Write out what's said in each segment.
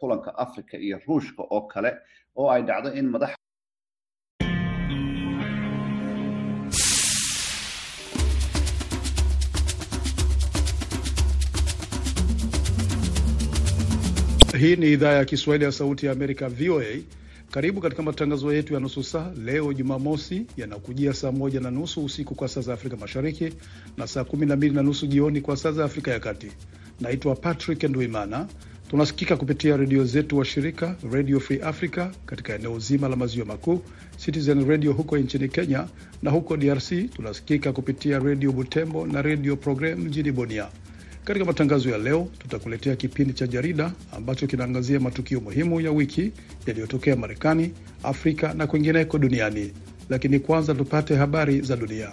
kulanka africa iyo ruushka oo kale oo ay dhacdo in madax Hii ni idhaa ya Kiswahili ya Sauti ya Amerika, VOA. Karibu katika matangazo yetu ya nusu saa leo Jumamosi, yanakujia saa moja na nusu usiku kwa saa za Afrika Mashariki na saa kumi na mbili na nusu jioni kwa saa za Afrika ya Kati. Naitwa Patrick Ndwimana. Tunasikika kupitia redio zetu wa shirika Radio Free Africa katika eneo zima la maziwa makuu, Citizen Radio huko nchini Kenya, na huko DRC tunasikika kupitia redio Butembo na redio Program mjini Bunia. Katika matangazo ya leo tutakuletea kipindi cha jarida ambacho kinaangazia matukio muhimu ya wiki yaliyotokea Marekani, Afrika na kwingineko duniani. Lakini kwanza tupate habari za dunia.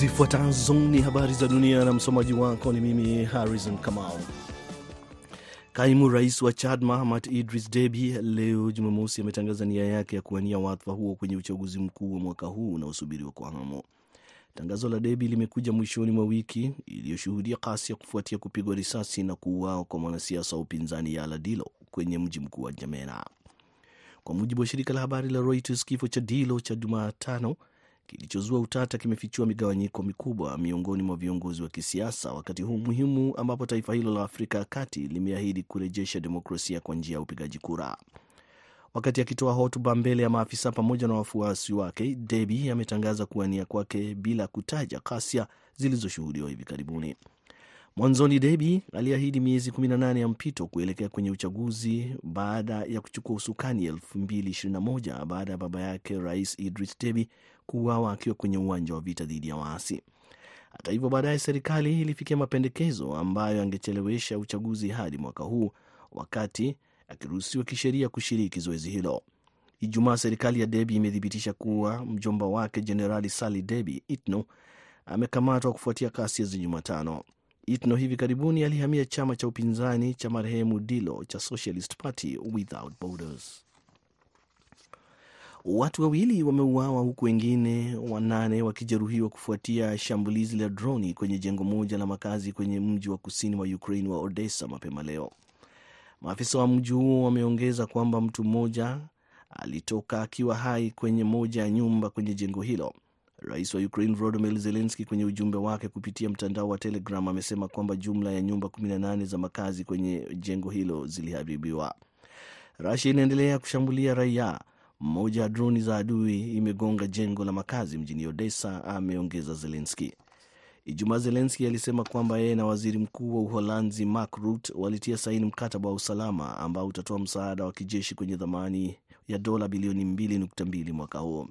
Zifuatazo ni habari za dunia na msomaji wako ni mimi Harrison Kamau. Kaimu rais wa Chad Mahamat Idris Deby leo Jumamosi ametangaza nia yake ya kuwania wadhifa huo kwenye uchaguzi mkuu wa mwaka huu unaosubiriwa kwa hamu. Tangazo la Deby limekuja mwishoni mwa wiki iliyoshuhudia kasi ya kufuatia kupigwa risasi na kuuawa kwa mwanasiasa wa upinzani Yala Dilo kwenye mji mkuu wa Jamena. Kwa mujibu wa shirika la habari la Reuters, kifo cha Dilo cha Jumatano kilichozua utata kimefichua migawanyiko mikubwa miongoni mwa viongozi wa kisiasa wakati huu muhimu ambapo taifa hilo la Afrika ya kati limeahidi kurejesha demokrasia kwa njia ya upigaji kura. Wakati akitoa hotuba mbele ya maafisa pamoja na wafuasi wake, Deby ametangaza kuwania kwake bila kutaja ghasia zilizoshuhudiwa hivi karibuni. Mwanzoni Deby aliahidi miezi 18 ya mpito kuelekea kwenye uchaguzi baada ya kuchukua usukani 2021 baada ya baba yake Rais Idris Deby kuuawa akiwa kwenye uwanja wa vita dhidi ya waasi. Hata hivyo, baadaye serikali ilifikia mapendekezo ambayo angechelewesha uchaguzi hadi mwaka huu, wakati akiruhusiwa kisheria kushiriki zoezi hilo. Ijumaa, serikali ya Deby imethibitisha kuwa mjomba wake Jenerali Sali Deby Itno amekamatwa kufuatia kasi za Jumatano. Itno hivi karibuni alihamia chama cha upinzani cha marehemu Dilo cha Socialist Party Without Borders. Watu wawili wameuawa huku wengine wanane wakijeruhiwa kufuatia shambulizi la droni kwenye jengo moja la makazi kwenye mji wa kusini wa Ukraine wa Odessa mapema leo. Maafisa wa mji huo wameongeza kwamba mtu mmoja alitoka akiwa hai kwenye moja ya nyumba kwenye jengo hilo. Rais wa Ukraine Volodymyr Zelensky kwenye ujumbe wake kupitia mtandao wa Telegram amesema kwamba jumla ya nyumba 18 za makazi kwenye jengo hilo ziliharibiwa. Rusia inaendelea kushambulia raia. Mmoja ya droni za adui imegonga jengo la makazi mjini Odessa, ameongeza Zelensky. Ijumaa, Zelenski alisema kwamba yeye na waziri mkuu wa Uholanzi Mark Rutte walitia saini mkataba wa usalama ambao utatoa msaada wa kijeshi kwenye thamani ya dola bilioni 2.2 mwaka huo.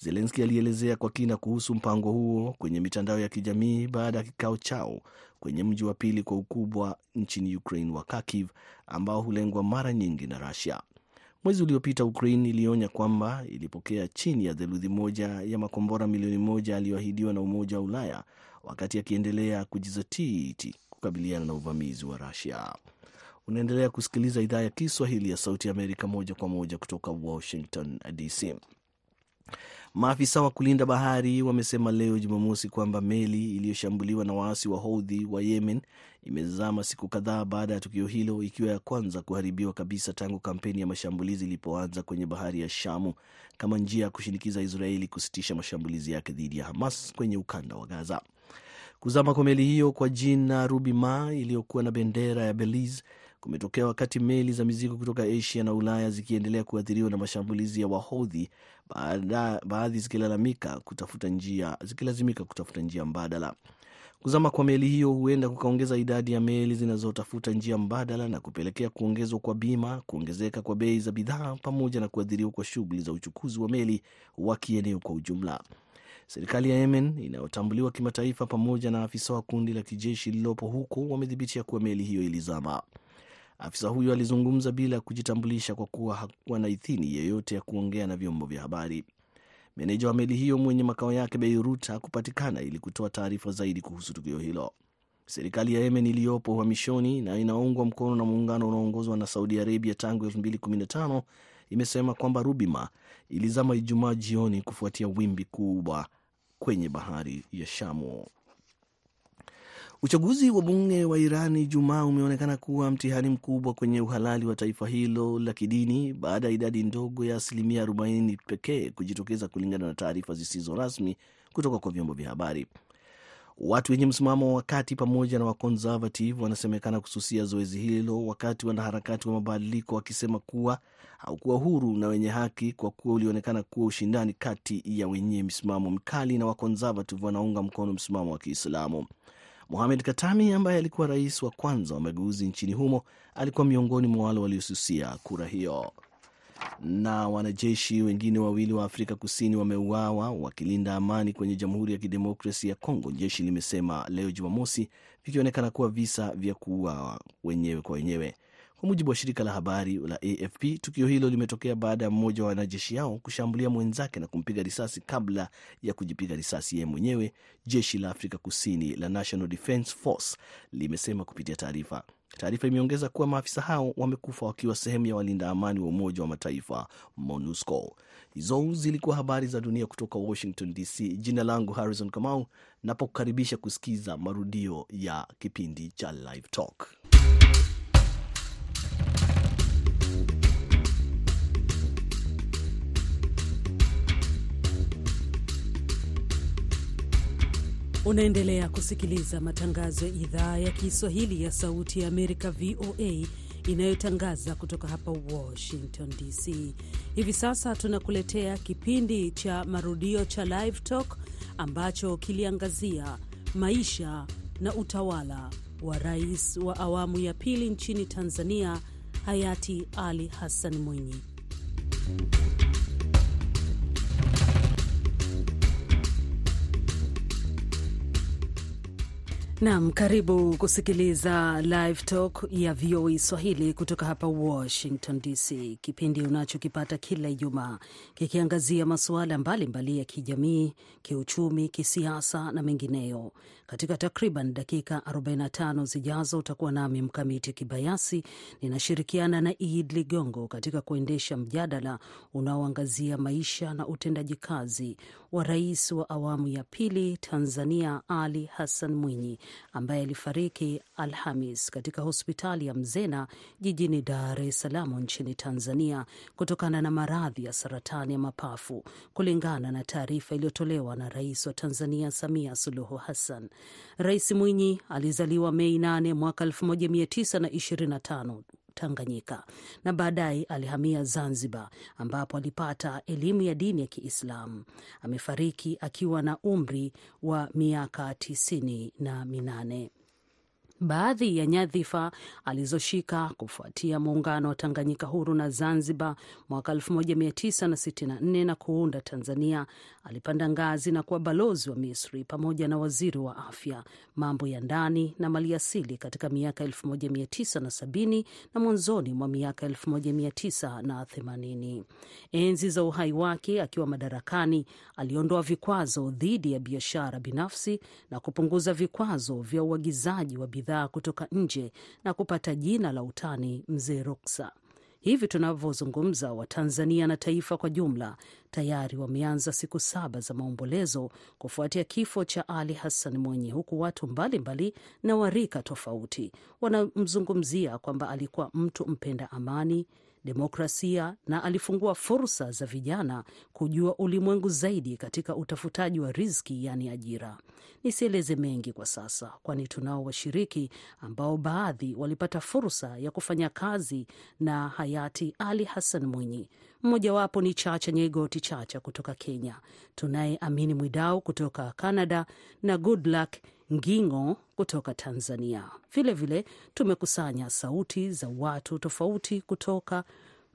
Zelenski alielezea kwa kina kuhusu mpango huo kwenye mitandao ya kijamii baada ya kikao chao kwenye mji wa pili kwa ukubwa nchini Ukraine wa Kharkiv, ambao hulengwa mara nyingi na Russia. Mwezi uliopita Ukraine ilionya kwamba ilipokea chini ya theluthi moja ya makombora milioni moja aliyoahidiwa na Umoja wa Ulaya, wakati akiendelea kujizatiti kukabiliana na uvamizi wa Russia. Unaendelea kusikiliza idhaa ya Kiswahili ya Sauti ya Amerika moja kwa moja kutoka Washington DC. Maafisa wa kulinda bahari wamesema leo Jumamosi kwamba meli iliyoshambuliwa na waasi wa Houthi wa Yemen imezama siku kadhaa baada ya tukio hilo, ikiwa ya kwanza kuharibiwa kabisa tangu kampeni ya mashambulizi ilipoanza kwenye bahari ya Shamu kama njia ya kushinikiza Israeli kusitisha mashambulizi yake dhidi ya Hamas kwenye ukanda wa Gaza. Kuzama kwa meli hiyo kwa jina Ruby Ma iliyokuwa na bendera ya Belize kumetokea wakati meli za mizigo kutoka Asia na Ulaya zikiendelea kuathiriwa na mashambulizi ya Wahodhi, baadhi zikilalamika kutafuta njia zikilazimika kutafuta njia mbadala. Kuzama kwa meli hiyo huenda kukaongeza idadi ya meli zinazotafuta njia mbadala na kupelekea kuongezwa kwa bima, kuongezeka kwa bei za bidhaa, pamoja na kuathiriwa kwa shughuli za uchukuzi wa meli wa kieneo kwa ujumla. Serikali ya Yemen inayotambuliwa kimataifa pamoja na afisa wa kundi la kijeshi lililopo huko wamethibitisha kuwa meli hiyo ilizama. Afisa huyo alizungumza bila kujitambulisha kwa kuwa hakuwa na idhini yeyote ya kuongea na vyombo vya habari. Meneja wa meli hiyo mwenye makao yake Beirut hakupatikana ili kutoa taarifa zaidi kuhusu tukio hilo. Serikali ya Yemen iliyopo uhamishoni na inaungwa mkono na muungano unaoongozwa na Saudi Arabia tangu 2015 imesema kwamba Rubima ilizama Ijumaa jioni kufuatia wimbi kubwa kwenye bahari ya Shamu. Uchaguzi wa bunge wa Iran Ijumaa umeonekana kuwa mtihani mkubwa kwenye uhalali wa taifa hilo la kidini baada ya idadi ndogo ya asilimia 40 pekee kujitokeza, kulingana na taarifa zisizo rasmi kutoka kwa vyombo vya habari. Watu wenye msimamo wa kati pamoja na wakonservative wanasemekana kususia zoezi hilo, wakati wanaharakati wa mabadiliko wakisema kuwa haukuwa huru na wenye haki kwa kuwa ulionekana kuwa ushindani kati ya wenye msimamo mkali na wakonservative wanaunga mkono msimamo wa Kiislamu. Mohamed Katami ambaye alikuwa rais wa kwanza wa mageuzi nchini humo alikuwa miongoni mwa wale waliosusia kura hiyo. Na wanajeshi wengine wawili wa Afrika Kusini wameuawa wakilinda amani kwenye Jamhuri ya Kidemokrasi ya Kongo, jeshi limesema leo Jumamosi, vikionekana kuwa visa vya kuuawa wenyewe kwa wenyewe. Kwa mujibu wa shirika la habari la AFP, tukio hilo limetokea baada ya mmoja wa wanajeshi hao kushambulia mwenzake na kumpiga risasi kabla ya kujipiga risasi yeye mwenyewe, jeshi la Afrika Kusini la National Defence Force limesema kupitia taarifa. Taarifa imeongeza kuwa maafisa hao wamekufa wakiwa sehemu ya walinda amani wa Umoja wa Mataifa, MONUSCO. Hizo zilikuwa habari za dunia kutoka Washington DC. Jina langu Harrison Kamau, napokukaribisha kusikiza marudio ya kipindi cha Live Talk. Unaendelea kusikiliza matangazo ya idhaa ya Kiswahili ya Sauti ya Amerika, VOA, inayotangaza kutoka hapa Washington DC. Hivi sasa tunakuletea kipindi cha marudio cha Live Talk ambacho kiliangazia maisha na utawala wa rais wa awamu ya pili nchini Tanzania, hayati Ali Hassan Mwinyi. Nam, karibu kusikiliza Live Talk ya VOA Swahili kutoka hapa Washington DC, kipindi unachokipata kila Ijumaa kikiangazia masuala mbalimbali ya kijamii, kiuchumi, kisiasa na mengineyo. Katika takriban dakika 45 zijazo utakuwa nami Mkamiti Kibayasi, ninashirikiana na Id Ligongo katika kuendesha mjadala unaoangazia maisha na utendaji kazi wa rais wa awamu ya pili Tanzania, Ali Hassan Mwinyi ambaye alifariki Alhamis katika hospitali ya Mzena jijini Dar es Salaam nchini Tanzania kutokana na maradhi ya saratani ya mapafu, kulingana na taarifa iliyotolewa na rais wa Tanzania Samia Suluhu Hassan. Rais Mwinyi alizaliwa Mei 8 mwaka 1925 Tanganyika na baadaye alihamia Zanzibar ambapo alipata elimu ya dini ya Kiislamu. Amefariki akiwa na umri wa miaka tisini na minane. Baadhi ya nyadhifa alizoshika kufuatia muungano wa Tanganyika huru na Zanzibar mwaka 1964 na kuunda Tanzania. Alipanda ngazi na kuwa balozi wa Misri pamoja na waziri wa afya, mambo ya ndani na maliasili katika miaka 1970 na mwanzoni mwa miaka 1980. Enzi za uhai wake akiwa madarakani, aliondoa vikwazo dhidi ya biashara binafsi na kupunguza vikwazo vya uagizaji wa bidhaa kutoka nje na kupata jina la utani Mzee Ruksa. Hivi tunavyozungumza, Watanzania na taifa kwa jumla tayari wameanza siku saba za maombolezo kufuatia kifo cha Ali Hassan Mwinyi, huku watu mbalimbali na warika tofauti wanamzungumzia kwamba alikuwa mtu mpenda amani demokrasia na alifungua fursa za vijana kujua ulimwengu zaidi katika utafutaji wa riziki, yaani ajira. Nisieleze mengi kwa sasa, kwani tunao washiriki ambao baadhi walipata fursa ya kufanya kazi na hayati Ali Hassan Mwinyi. Mmojawapo ni Chacha Nyegoti Chacha kutoka Kenya, tunaye Amini Mwidau kutoka Canada na Goodluck Ngingo kutoka Tanzania. Vilevile tumekusanya sauti za watu tofauti kutoka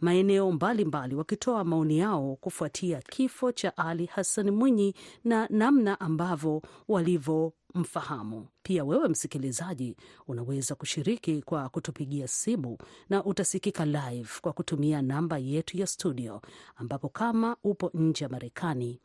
maeneo mbalimbali wakitoa maoni yao kufuatia kifo cha Ali Hassan Mwinyi na namna ambavyo walivyomfahamu. Pia wewe msikilizaji, unaweza kushiriki kwa kutupigia simu na utasikika live kwa kutumia namba yetu ya studio, ambapo kama upo nje ya Marekani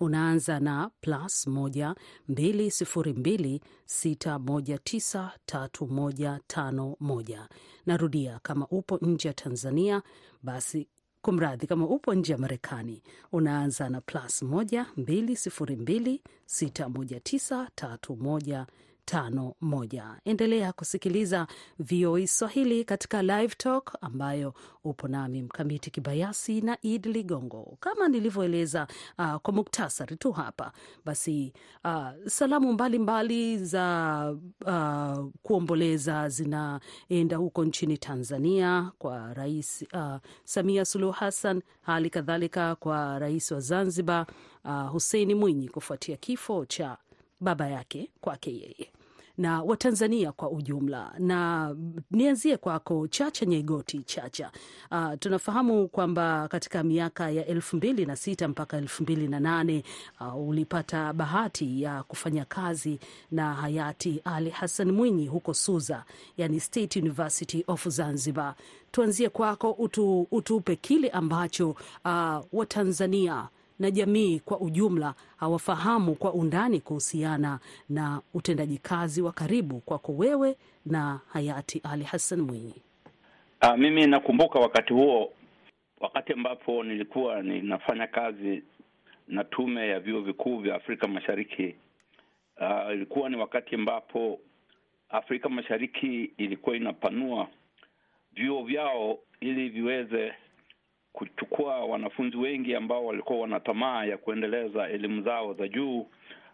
unaanza na plus 1 202 619 3151. Narudia, kama upo nje ya Tanzania basi Kumradhi, kama upo nje ya Marekani unaanza na plus 1 202 619 31 tano moja. Endelea kusikiliza VOA Swahili katika Live Talk ambayo upo nami Mkamiti Kibayasi na Id Ligongo. Kama nilivyoeleza uh, kwa muktasari tu hapa basi, uh, salamu mbalimbali mbali za uh, kuomboleza zinaenda huko nchini Tanzania kwa Rais uh, Samia Suluhu Hassan, hali kadhalika kwa rais wa Zanzibar uh, Hussein Mwinyi kufuatia kifo cha baba yake kwake yeye na Watanzania kwa ujumla. Na nianzie kwako Chacha Nyegoti. Chacha, uh, tunafahamu kwamba katika miaka ya elfu mbili na sita mpaka elfu mbili na nane uh, ulipata bahati ya kufanya kazi na hayati Ali Hassan Mwinyi huko Suza, yani State University of Zanzibar. Tuanzie kwako, utu, utupe kile ambacho uh, Watanzania na jamii kwa ujumla hawafahamu kwa undani kuhusiana na utendaji kazi wa karibu kwako wewe na hayati Ali Hassan Mwinyi. Uh, mimi nakumbuka wakati huo, wakati ambapo nilikuwa ninafanya kazi na tume ya vyuo vikuu vya Afrika Mashariki. Uh, ilikuwa ni wakati ambapo Afrika Mashariki ilikuwa inapanua vyuo vyao ili viweze kuchukua wanafunzi wengi ambao walikuwa wana tamaa ya kuendeleza elimu zao za juu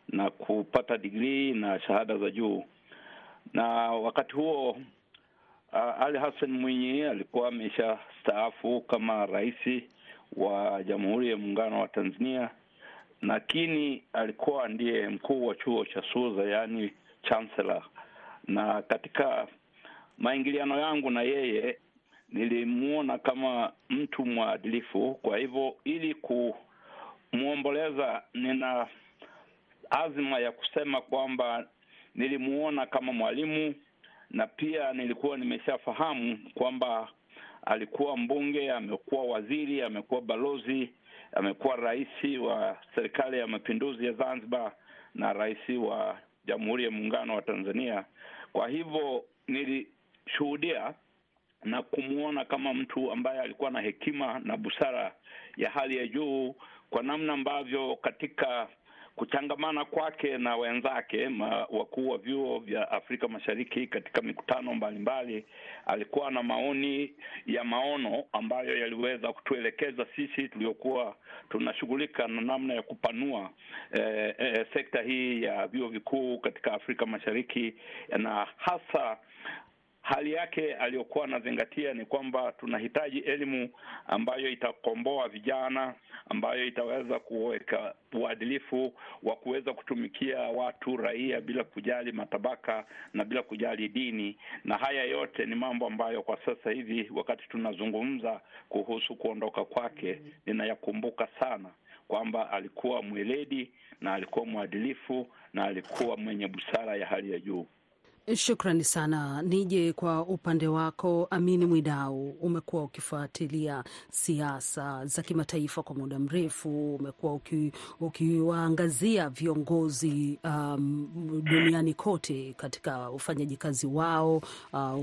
na kupata digrii na shahada za juu. Na wakati huo uh, Ali Hassan Mwinyi alikuwa amesha staafu kama rais wa Jamhuri ya Muungano wa Tanzania, lakini alikuwa ndiye mkuu wa chuo cha Suza, yaani chancellor. Na katika maingiliano yangu na yeye nilimuona kama mtu mwadilifu. Kwa hivyo, ili kumwomboleza, nina azma ya kusema kwamba nilimuona kama mwalimu, na pia nilikuwa nimeshafahamu kwamba alikuwa mbunge, amekuwa waziri, amekuwa balozi, amekuwa rais wa serikali ya mapinduzi ya Zanzibar na rais wa Jamhuri ya Muungano wa Tanzania. Kwa hivyo nilishuhudia na kumwona kama mtu ambaye alikuwa na hekima na busara ya hali ya juu, kwa namna ambavyo katika kuchangamana kwake na wenzake wakuu wa vyuo vya Afrika Mashariki katika mikutano mbalimbali mbali, alikuwa na maoni ya maono ambayo yaliweza kutuelekeza sisi tuliokuwa tunashughulika na namna ya kupanua eh, eh, sekta hii ya vyuo vikuu katika Afrika Mashariki na hasa hali yake aliyokuwa anazingatia ni kwamba tunahitaji elimu ambayo itakomboa vijana, ambayo itaweza kuweka uadilifu wa kuweza kutumikia watu raia bila kujali matabaka na bila kujali dini. Na haya yote ni mambo ambayo kwa sasa hivi wakati tunazungumza kuhusu kuondoka kwake, ninayakumbuka sana kwamba alikuwa mweledi na alikuwa mwadilifu na alikuwa mwenye busara ya hali ya juu. Shukrani sana. Nije kwa upande wako, Amini Mwidau, umekuwa ukifuatilia siasa za kimataifa kwa muda mrefu, umekuwa ukiwaangazia uki viongozi um, duniani kote katika ufanyaji kazi wao uh,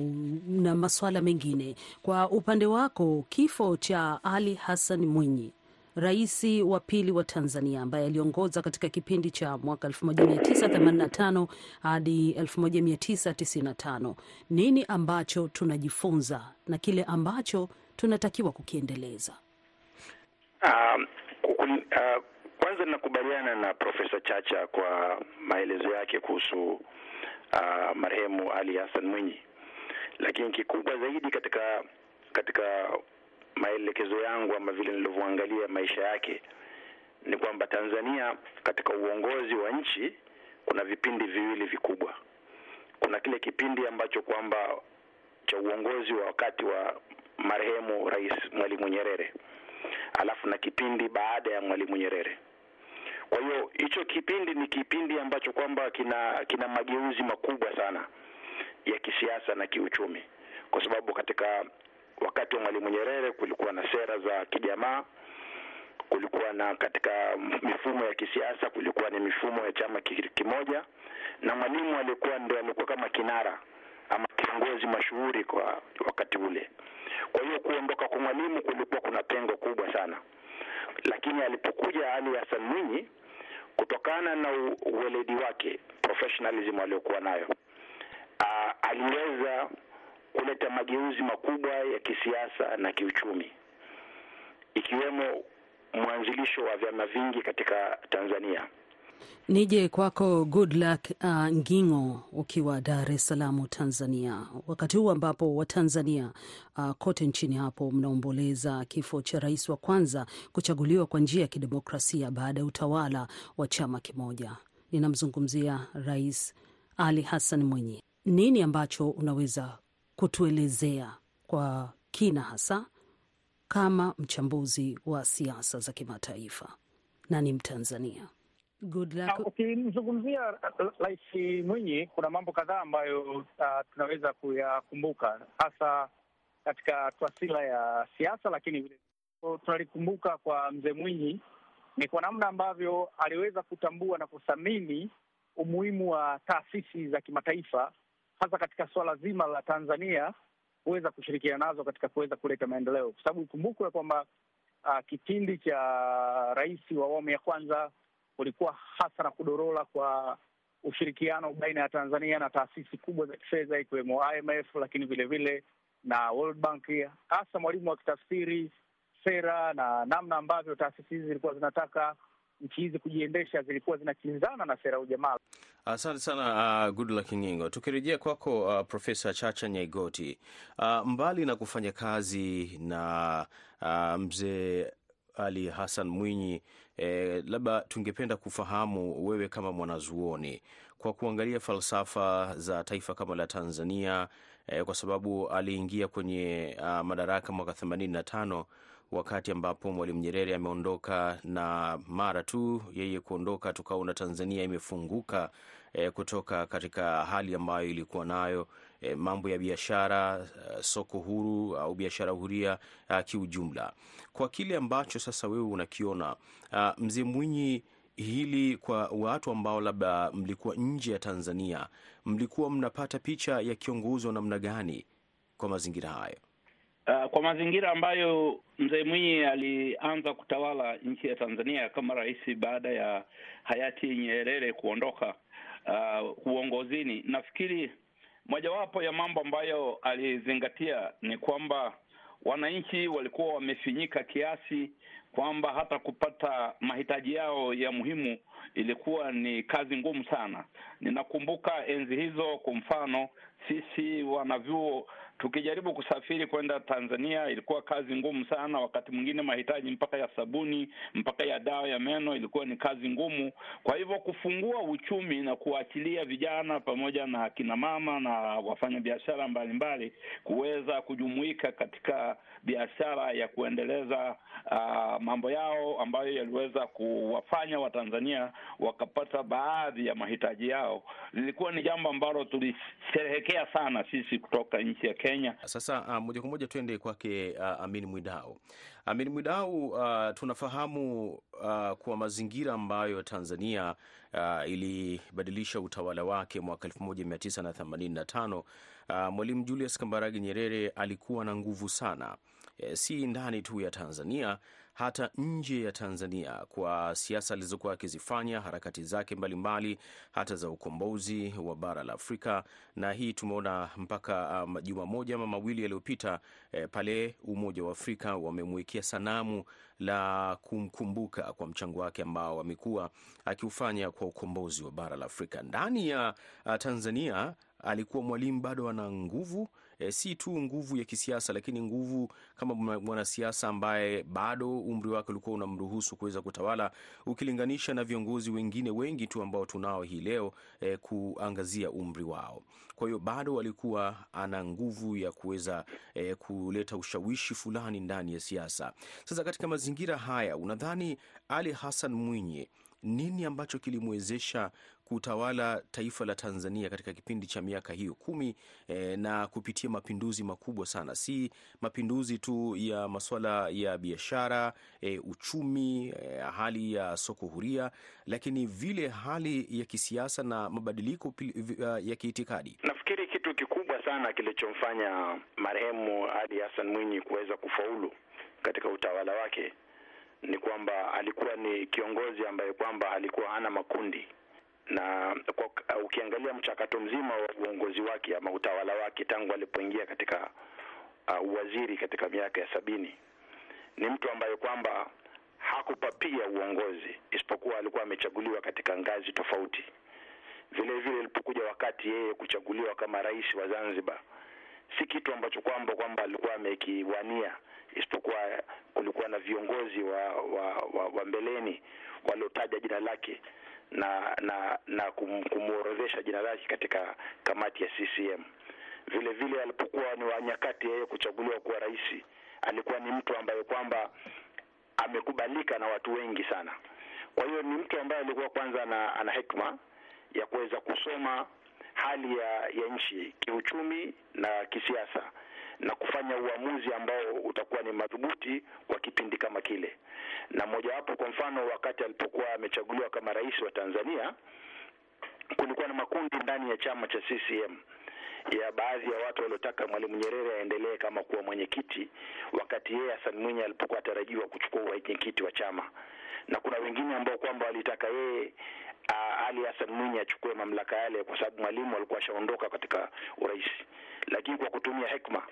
na masuala mengine. Kwa upande wako, kifo cha Ali Hassan Mwinyi rais wa pili wa Tanzania ambaye aliongoza katika kipindi cha mwaka 1985 hadi 1995. Nini ambacho tunajifunza na kile ambacho tunatakiwa kukiendeleza? Um, uh, kwanza ninakubaliana na Profesa Chacha kwa maelezo yake kuhusu uh, marehemu Ali Hassan Mwinyi, lakini kikubwa zaidi katika katika maelekezo yangu ama vile nilivyoangalia maisha yake ni kwamba Tanzania katika uongozi wa nchi kuna vipindi viwili vikubwa. Kuna kile kipindi ambacho kwamba cha uongozi wa wakati wa marehemu Rais Mwalimu Nyerere, alafu na kipindi baada ya Mwalimu Nyerere. Kwa hiyo hicho kipindi ni kipindi ambacho kwamba kina kina mageuzi makubwa sana ya kisiasa na kiuchumi, kwa sababu katika wakati wa Mwalimu Nyerere kulikuwa na sera za kijamaa, kulikuwa na katika mifumo ya kisiasa kulikuwa ni mifumo ya chama kimoja, na Mwalimu alikuwa ndio alikuwa kama kinara ama kiongozi mashuhuri kwa wakati ule. Kwa hiyo kuondoka kwa Mwalimu kulikuwa kuna pengo kubwa sana, lakini alipokuja Ali Hassan Mwinyi, kutokana na uweledi wake, professionalism aliyokuwa nayo, aliweza kuleta mageuzi makubwa ya kisiasa na kiuchumi, ikiwemo mwanzilisho wa vyama vingi katika Tanzania. Nije kwako Goodluck uh, Ngingo ukiwa Dar es Salaam Tanzania, wakati huu ambapo Watanzania uh, kote nchini hapo mnaomboleza kifo cha rais wa kwanza kuchaguliwa kwa njia ya kidemokrasia baada ya utawala wa chama kimoja. Ninamzungumzia Rais Ali Hassan Mwinyi. Nini ambacho unaweza kutuelezea kwa kina, hasa kama mchambuzi wa siasa za kimataifa na ni Mtanzania? Ukimzungumzia Rais Mwinyi, kuna mambo kadhaa ambayo uh, tunaweza kuyakumbuka hasa katika taswira ya siasa, lakini vile tunalikumbuka kwa mzee Mwinyi ni kwa namna ambavyo aliweza kutambua na kuthamini umuhimu wa taasisi za kimataifa hasa katika suala zima la Tanzania kuweza kushirikiana nazo katika kuweza kuleta maendeleo, kwa sababu ikumbukwe kwamba uh, kipindi cha rais wa awamu ya kwanza kulikuwa hasa na kudorola kwa ushirikiano baina ya Tanzania na taasisi kubwa za kifedha ikiwemo IMF, lakini vile vile na World Bank, hasa Mwalimu akitafsiri sera na namna ambavyo taasisi hizi zilikuwa zinataka nchi hizi kujiendesha zilikuwa zinakinzana na sera ya ujamaa. Asante sana uh, Goodluck Ngingo. Tukirejea kwako uh, Profesa Chacha Nyaigoti, uh, mbali na kufanya kazi na uh, mzee Ali Hassan Mwinyi, eh, labda tungependa kufahamu wewe kama mwanazuoni kwa kuangalia falsafa za taifa kama la Tanzania eh, kwa sababu aliingia kwenye uh, madaraka mwaka themanini na tano wakati ambapo Mwalimu Nyerere ameondoka, na mara tu yeye kuondoka, tukaona Tanzania imefunguka e, kutoka katika hali ambayo ilikuwa nayo e, mambo ya biashara eh, soko huru au biashara huria kiujumla. Kwa kile ambacho sasa wewe unakiona mzee Mwinyi, hili kwa watu ambao labda mlikuwa nje ya Tanzania, mlikuwa mnapata picha ya kiongozi wa namna gani kwa mazingira hayo? Uh, kwa mazingira ambayo mzee Mwinyi alianza kutawala nchi ya Tanzania kama rais baada ya hayati Nyerere kuondoka uh, uongozini, nafikiri mojawapo ya mambo ambayo alizingatia ni kwamba wananchi walikuwa wamefinyika kiasi kwamba hata kupata mahitaji yao ya muhimu ilikuwa ni kazi ngumu sana. Ninakumbuka enzi hizo, kwa mfano sisi wanavyuo tukijaribu kusafiri kwenda Tanzania ilikuwa kazi ngumu sana. Wakati mwingine mahitaji mpaka ya sabuni mpaka ya dawa ya meno ilikuwa ni kazi ngumu. Kwa hivyo kufungua uchumi na kuachilia vijana pamoja na akina mama na wafanyabiashara mbalimbali kuweza kujumuika katika biashara ya kuendeleza uh, mambo yao ambayo yaliweza kuwafanya Watanzania wakapata baadhi ya mahitaji yao, lilikuwa ni jambo ambalo tulisherehekea sana sisi kutoka nchi ya Kenya. Sasa uh, moja kwa moja tuende kwake uh, Amin Mwidau. Amin Mwidau, uh, tunafahamu uh, kwa mazingira ambayo Tanzania uh, ilibadilisha utawala wake mwaka 1985 uh, Mwalimu Julius Kambarage Nyerere alikuwa na nguvu sana e, si ndani tu ya Tanzania hata nje ya Tanzania kwa siasa alizokuwa akizifanya, harakati zake mbalimbali mbali, hata za ukombozi wa bara la Afrika. Na hii tumeona mpaka um, juma moja ama mawili yaliyopita eh, pale Umoja wa Afrika wamemwekea sanamu la kumkumbuka kwa mchango wake ambao amekuwa akiufanya kwa ukombozi wa bara la Afrika. Ndani ya uh, Tanzania alikuwa Mwalimu bado ana nguvu e, si tu nguvu ya kisiasa, lakini nguvu kama mwanasiasa ambaye bado umri wake ulikuwa unamruhusu kuweza kutawala, ukilinganisha na viongozi wengine wengi tu ambao tunao hii leo e, kuangazia umri wao. Kwa hiyo bado alikuwa ana nguvu ya kuweza e, kuleta ushawishi fulani ndani ya siasa. Sasa katika mazingira haya, unadhani Ali Hassan Mwinyi nini ambacho kilimwezesha kutawala taifa la Tanzania katika kipindi cha miaka hiyo kumi e, na kupitia mapinduzi makubwa sana, si mapinduzi tu ya masuala ya biashara e, uchumi e, hali ya soko huria, lakini vile hali ya kisiasa na mabadiliko ya kiitikadi. Nafikiri kitu kikubwa sana kilichomfanya marehemu Ali Hassan Mwinyi kuweza kufaulu katika utawala wake ni kwamba alikuwa ni kiongozi ambaye kwamba alikuwa hana makundi na kwa, ukiangalia mchakato mzima wa uongozi wake ama utawala wake tangu alipoingia katika uh, uwaziri katika miaka ya sabini, ni mtu ambaye kwamba hakupapia uongozi, isipokuwa alikuwa amechaguliwa katika ngazi tofauti. Vile vile ilipokuja wakati yeye kuchaguliwa kama rais wa Zanzibar, si kitu ambacho kwamba kwamba alikuwa amekiwania, isipokuwa kulikuwa na viongozi wa wa, wa, wa mbeleni waliotaja jina lake na na na kum, kumworodhesha jina lake katika kamati ya CCM. Vile vile alipokuwa ni wa nyakati yeye kuchaguliwa kuwa rais, alikuwa ni mtu ambaye kwamba amekubalika na watu wengi sana. Kwa hiyo ni mtu ambaye alikuwa kwanza ana, ana hekima ya kuweza kusoma hali ya ya nchi kiuchumi na kisiasa na kufanya uamuzi ambao utakuwa ni madhubuti kwa kipindi kama kile. Na mojawapo, kwa mfano, wakati alipokuwa amechaguliwa kama rais wa Tanzania, kulikuwa na makundi ndani ya chama cha CCM ya baadhi ya watu waliotaka Mwalimu Nyerere aendelee kama kuwa mwenyekiti, wakati yeye Hassan Mwinyi alipokuwa atarajiwa kuchukua mwenyekiti wa chama, na kuna wengine ambao kwamba walitaka yeye Ali Hassan Mwinyi achukue mamlaka yale, kwa sababu Mwalimu alikuwa ashaondoka katika urais, lakini kwa kutumia hekima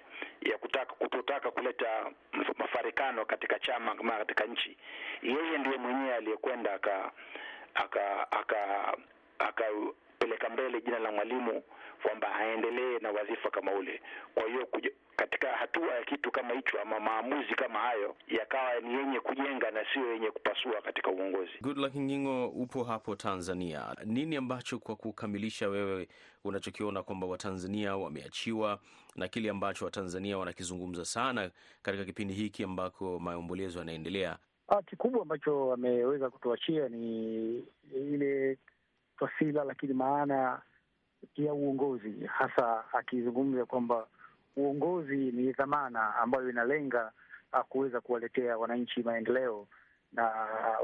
ya kutaka kutotaka kuleta mafarikano katika chama kama katika nchi, yeye ndiye mwenyewe aliyekwenda aka aka aka akapeleka mbele jina la Mwalimu kwamba aendelee na wadhifa kama ule. Kwa hiyo katika hatua ya kitu kama hicho ama maamuzi kama hayo yakawa ni yenye kujenga na sio yenye kupasua katika uongozi. Goodluck Ngingo, upo hapo Tanzania, nini ambacho kwa kukamilisha wewe unachokiona kwamba Watanzania wameachiwa na kile ambacho Watanzania wanakizungumza sana katika kipindi hiki ambako maombolezo yanaendelea? Kikubwa ambacho wameweza kutuachia ni ile taswira, lakini maana ya uongozi, hasa akizungumza kwamba uongozi ni dhamana ambayo inalenga kuweza kuwaletea wananchi maendeleo, na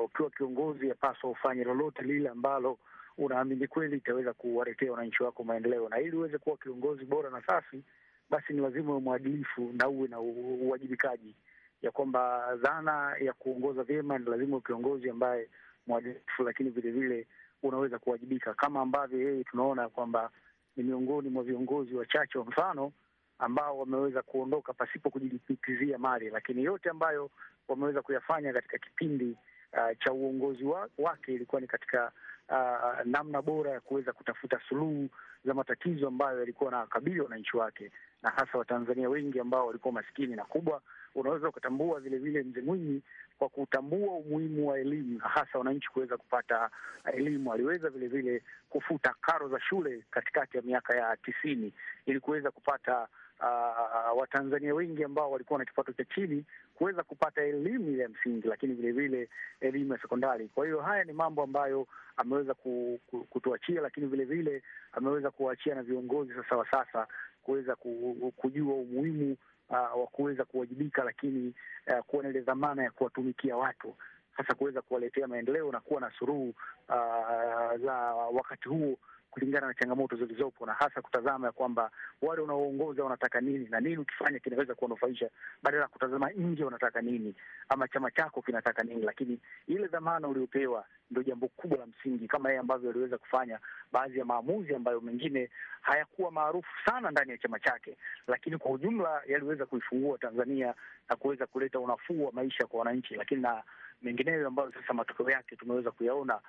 ukiwa kiongozi yapaswa ufanye lolote lile ambalo unaamini kweli itaweza kuwaletea wananchi wako maendeleo, na ili uweze kuwa kiongozi bora na safi, basi ni lazima uwe mwadilifu na uwe na uwajibikaji, ya kwamba dhana ya kuongoza vyema ni lazima kiongozi ambaye mwadilifu, lakini vilevile unaweza kuwajibika, kama ambavyo yeye tunaona kwamba ni miongoni mwa viongozi wachache wa mfano ambao wameweza kuondoka pasipo kujilimbikizia mali, lakini yote ambayo wameweza kuyafanya katika kipindi uh, cha uongozi wa, wake ilikuwa ni katika uh, namna bora ya kuweza kutafuta suluhu za matatizo ambayo yalikuwa na wakabili wananchi wake, na hasa Watanzania wengi ambao walikuwa maskini na kubwa. Unaweza ukatambua vilevile Mzee Mwinyi kwa kutambua umuhimu wa elimu na hasa wananchi kuweza kupata elimu. Aliweza vilevile kufuta karo za shule katikati ya miaka ya tisini ili kuweza kupata uh, Watanzania wengi ambao walikuwa na kipato cha chini kuweza kupata elimu ile ya msingi, lakini vilevile elimu ya sekondari. Kwa hiyo haya ni mambo ambayo ameweza ku, ku, kutuachia, lakini vilevile ameweza kuwaachia na viongozi sasa wa sasa kuweza ku, kujua umuhimu Uh, wa kuweza kuwajibika, lakini uh, kuwa na ile dhamana ya kuwatumikia watu, hasa kuweza kuwaletea maendeleo na kuwa na suluhu uh, za wakati huo kulingana na changamoto zilizopo, na hasa kutazama ya kwamba wale unaoongoza wanataka nini na nini ukifanya kinaweza kuwanufaisha, badala ya kutazama nje wanataka nini ama chama chako kinataka nini. Lakini ile dhamana uliopewa ndio jambo kubwa la msingi, kama yeye ambavyo aliweza kufanya baadhi ya maamuzi ambayo mengine hayakuwa maarufu sana ndani ya chama chake, lakini kwa ujumla yaliweza kuifungua Tanzania na kuweza kuleta unafuu wa maisha kwa wananchi, lakini na mengineyo ambayo sasa matokeo yake tumeweza kuyaona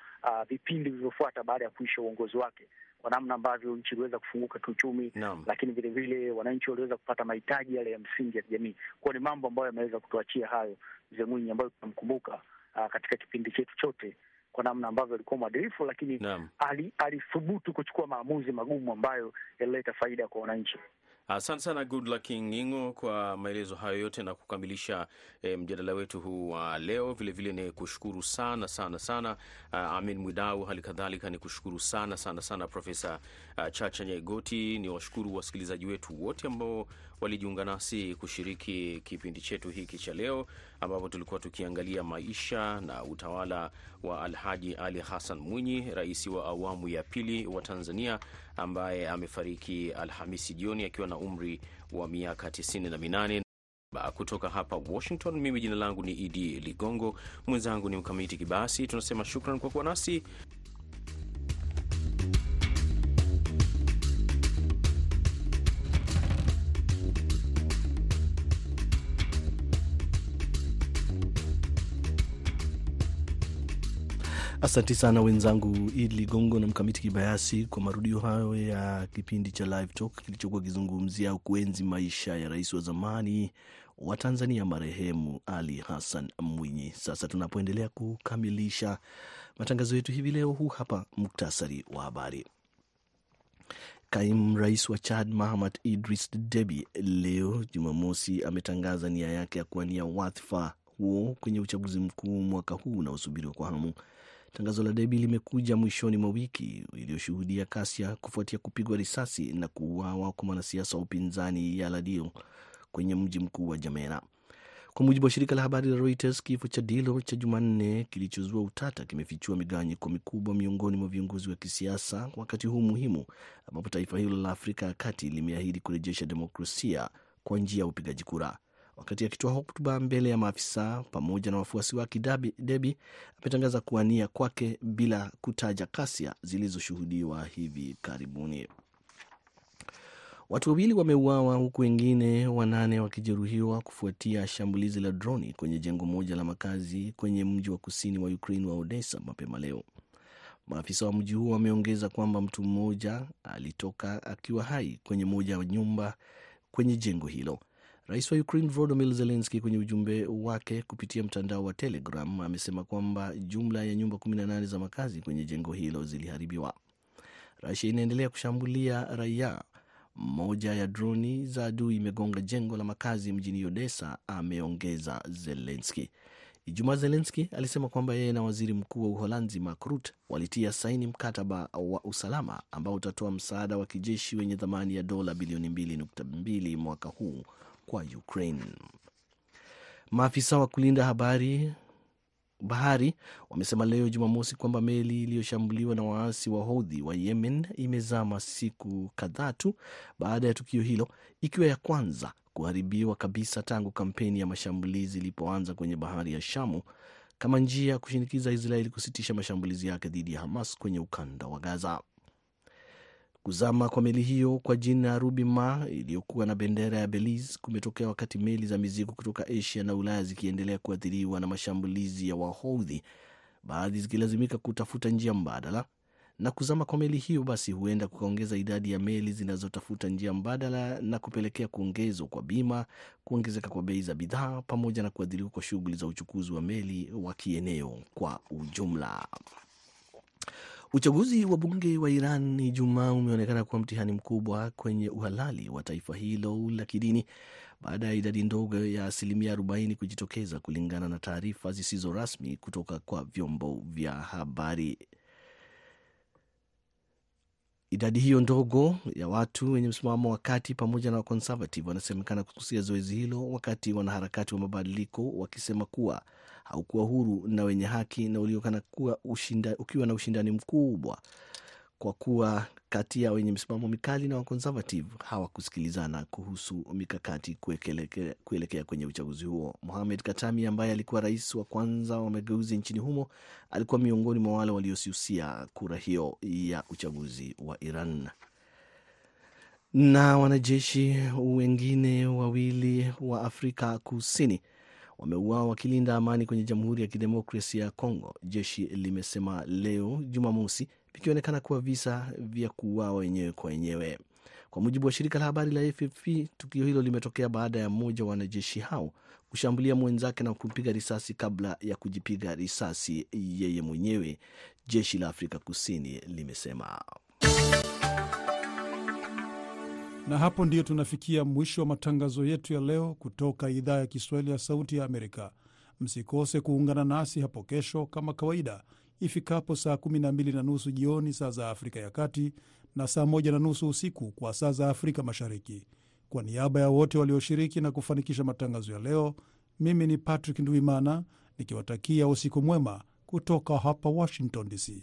vipindi uh, vilivyofuata baada ya kuisha uongozi wake, kwa namna ambavyo nchi iliweza kufunguka kiuchumi no. Lakini vilevile wananchi waliweza kupata mahitaji yale ya msingi ya kijamii. Kwa ni mambo ambayo yameweza kutuachia hayo Mzee Mwinyi, ambayo tunamkumbuka uh, katika kipindi chetu chote kwa namna ambavyo alikuwa mwadilifu, lakini alithubutu alithubutu kuchukua maamuzi magumu ambayo yalileta faida kwa wananchi. Asante sana Goodluck Ngingo kwa maelezo hayo yote na kukamilisha e, mjadala wetu huu wa leo. Vilevile ni kushukuru sana sana sana uh, Amin Mwidau, hali kadhalika ni kushukuru sana sana sana Profesa uh, Chacha Nyaigoti. Ni washukuru wasikilizaji wetu wote ambao walijiunga nasi kushiriki kipindi chetu hiki cha leo, ambapo tulikuwa tukiangalia maisha na utawala wa Alhaji Ali Hassan Mwinyi, rais wa awamu ya pili wa Tanzania ambaye amefariki Alhamisi jioni akiwa na umri wa miaka 98. Kutoka hapa Washington, mimi jina langu ni Idi Ligongo, mwenzangu ni Mkamiti Kibasi. Tunasema shukran kwa kuwa nasi. Asante sana wenzangu Idi Ligongo na Mkamiti Kibayasi kwa marudio hayo ya kipindi cha Live Talk kilichokuwa kizungumzia au kuenzi maisha ya rais wa zamani wa Tanzania marehemu Ali Hassan Mwinyi. Sasa tunapoendelea kukamilisha matangazo yetu hivi leo, huu hapa muktasari wa habari. Kaimu rais wa Chad Mahamad Idris Deby leo Jumamosi ametangaza nia yake ya kuwania wadhifa huo kwenye uchaguzi mkuu mwaka huu unaosubiriwa kwa hamu. Tangazo la Debi limekuja mwishoni mwa wiki iliyoshuhudia kasia kufuatia kupigwa risasi na kuuawa kwa mwanasiasa wa upinzani Yala Dio kwenye mji mkuu wa Jamena. Kwa mujibu wa shirika la habari la Reuters, kifo cha Dilo cha Jumanne kilichozua utata kimefichua migawanyiko mikubwa miongoni mwa viongozi wa kisiasa wakati huu muhimu ambapo taifa hilo la Afrika ya kati limeahidi kurejesha demokrasia kwa njia ya upigaji kura. Wakati akitoa hotuba mbele ya maafisa pamoja na wafuasi wake, Debi ametangaza kuwania kwake bila kutaja kasia zilizoshuhudiwa hivi karibuni. Watu wawili wameuawa huku wengine wanane wakijeruhiwa kufuatia shambulizi la droni kwenye jengo moja la makazi kwenye mji wa kusini wa Ukraine wa Odessa mapema leo. Maafisa wa mji huo wameongeza kwamba mtu mmoja alitoka akiwa hai kwenye moja wa nyumba kwenye jengo hilo. Rais wa Ukraine Volodymyr Zelensky kwenye ujumbe wake kupitia mtandao wa Telegram amesema kwamba jumla ya nyumba 18 za makazi kwenye jengo hilo ziliharibiwa. Rusia inaendelea kushambulia raia. Moja ya droni za adui imegonga jengo la makazi mjini Odessa, ameongeza Zelensky. Ijumaa Zelensky alisema kwamba yeye na waziri mkuu wa Uholanzi Mark Rutte walitia saini mkataba wa usalama ambao utatoa msaada wa kijeshi wenye thamani ya dola bilioni 2.2 mwaka huu kwa Ukraine. Maafisa wa kulinda habari bahari wamesema leo Jumamosi kwamba meli iliyoshambuliwa na waasi wa Houthi wa Yemen imezama siku kadhaa tu baada ya tukio hilo, ikiwa ya kwanza kuharibiwa kabisa tangu kampeni ya mashambulizi ilipoanza kwenye bahari ya Shamu kama njia ya kushinikiza Israeli kusitisha mashambulizi yake dhidi ya Hamas kwenye ukanda wa Gaza. Kuzama kwa meli hiyo kwa jina Ruby Ma iliyokuwa na bendera ya Belize kumetokea wakati meli za mizigo kutoka Asia na Ulaya zikiendelea kuathiriwa na mashambulizi ya Wahodhi, baadhi zikilazimika kutafuta njia mbadala. Na kuzama kwa meli hiyo basi huenda kukaongeza idadi ya meli zinazotafuta njia mbadala na kupelekea kuongezwa kwa bima, kuongezeka kwa bei za bidhaa, pamoja na kuathiriwa kwa shughuli za uchukuzi wa meli wa kieneo kwa ujumla. Uchaguzi wa bunge wa Iran Ijumaa umeonekana kuwa mtihani mkubwa kwenye uhalali wa taifa hilo la kidini baada ya idadi ndogo ya asilimia 40 kujitokeza, kulingana na taarifa zisizo rasmi kutoka kwa vyombo vya habari. Idadi hiyo ndogo ya watu wenye msimamo wa kati pamoja na wakonservative wanasemekana kususia zoezi hilo, wakati wanaharakati wa mabadiliko wakisema kuwa haukuwa huru na wenye haki na ulionekana kuwa ushinda, ukiwa na ushindani mkubwa kwa kuwa kati ya wenye msimamo mikali na wakonservative hawakusikilizana kuhusu mikakati kuelekea, kuelekea kwenye uchaguzi huo. Mohamed Katami ambaye alikuwa rais wa kwanza wa mageuzi nchini humo alikuwa miongoni mwa wale waliosusia kura hiyo ya uchaguzi wa Iran. Na wanajeshi wengine wawili wa Afrika Kusini wameuawa wakilinda amani kwenye Jamhuri ya Kidemokrasia ya Kongo, jeshi limesema leo Jumamosi, vikionekana kuwa visa vya kuuawa wenyewe kwa wenyewe. Kwa mujibu wa shirika la habari la AFP, tukio hilo limetokea baada ya mmoja wa wanajeshi hao kushambulia mwenzake na kumpiga risasi kabla ya kujipiga risasi yeye mwenyewe, jeshi la Afrika Kusini limesema. Na hapo ndiyo tunafikia mwisho wa matangazo yetu ya leo kutoka idhaa ya Kiswahili ya Sauti ya Amerika. Msikose kuungana nasi hapo kesho kama kawaida ifikapo saa 12 na nusu jioni saa za Afrika ya Kati na saa 1 na nusu usiku kwa saa za Afrika Mashariki. Kwa niaba ya wote walioshiriki na kufanikisha matangazo ya leo, mimi ni Patrick Ndwimana nikiwatakia usiku mwema kutoka hapa Washington DC.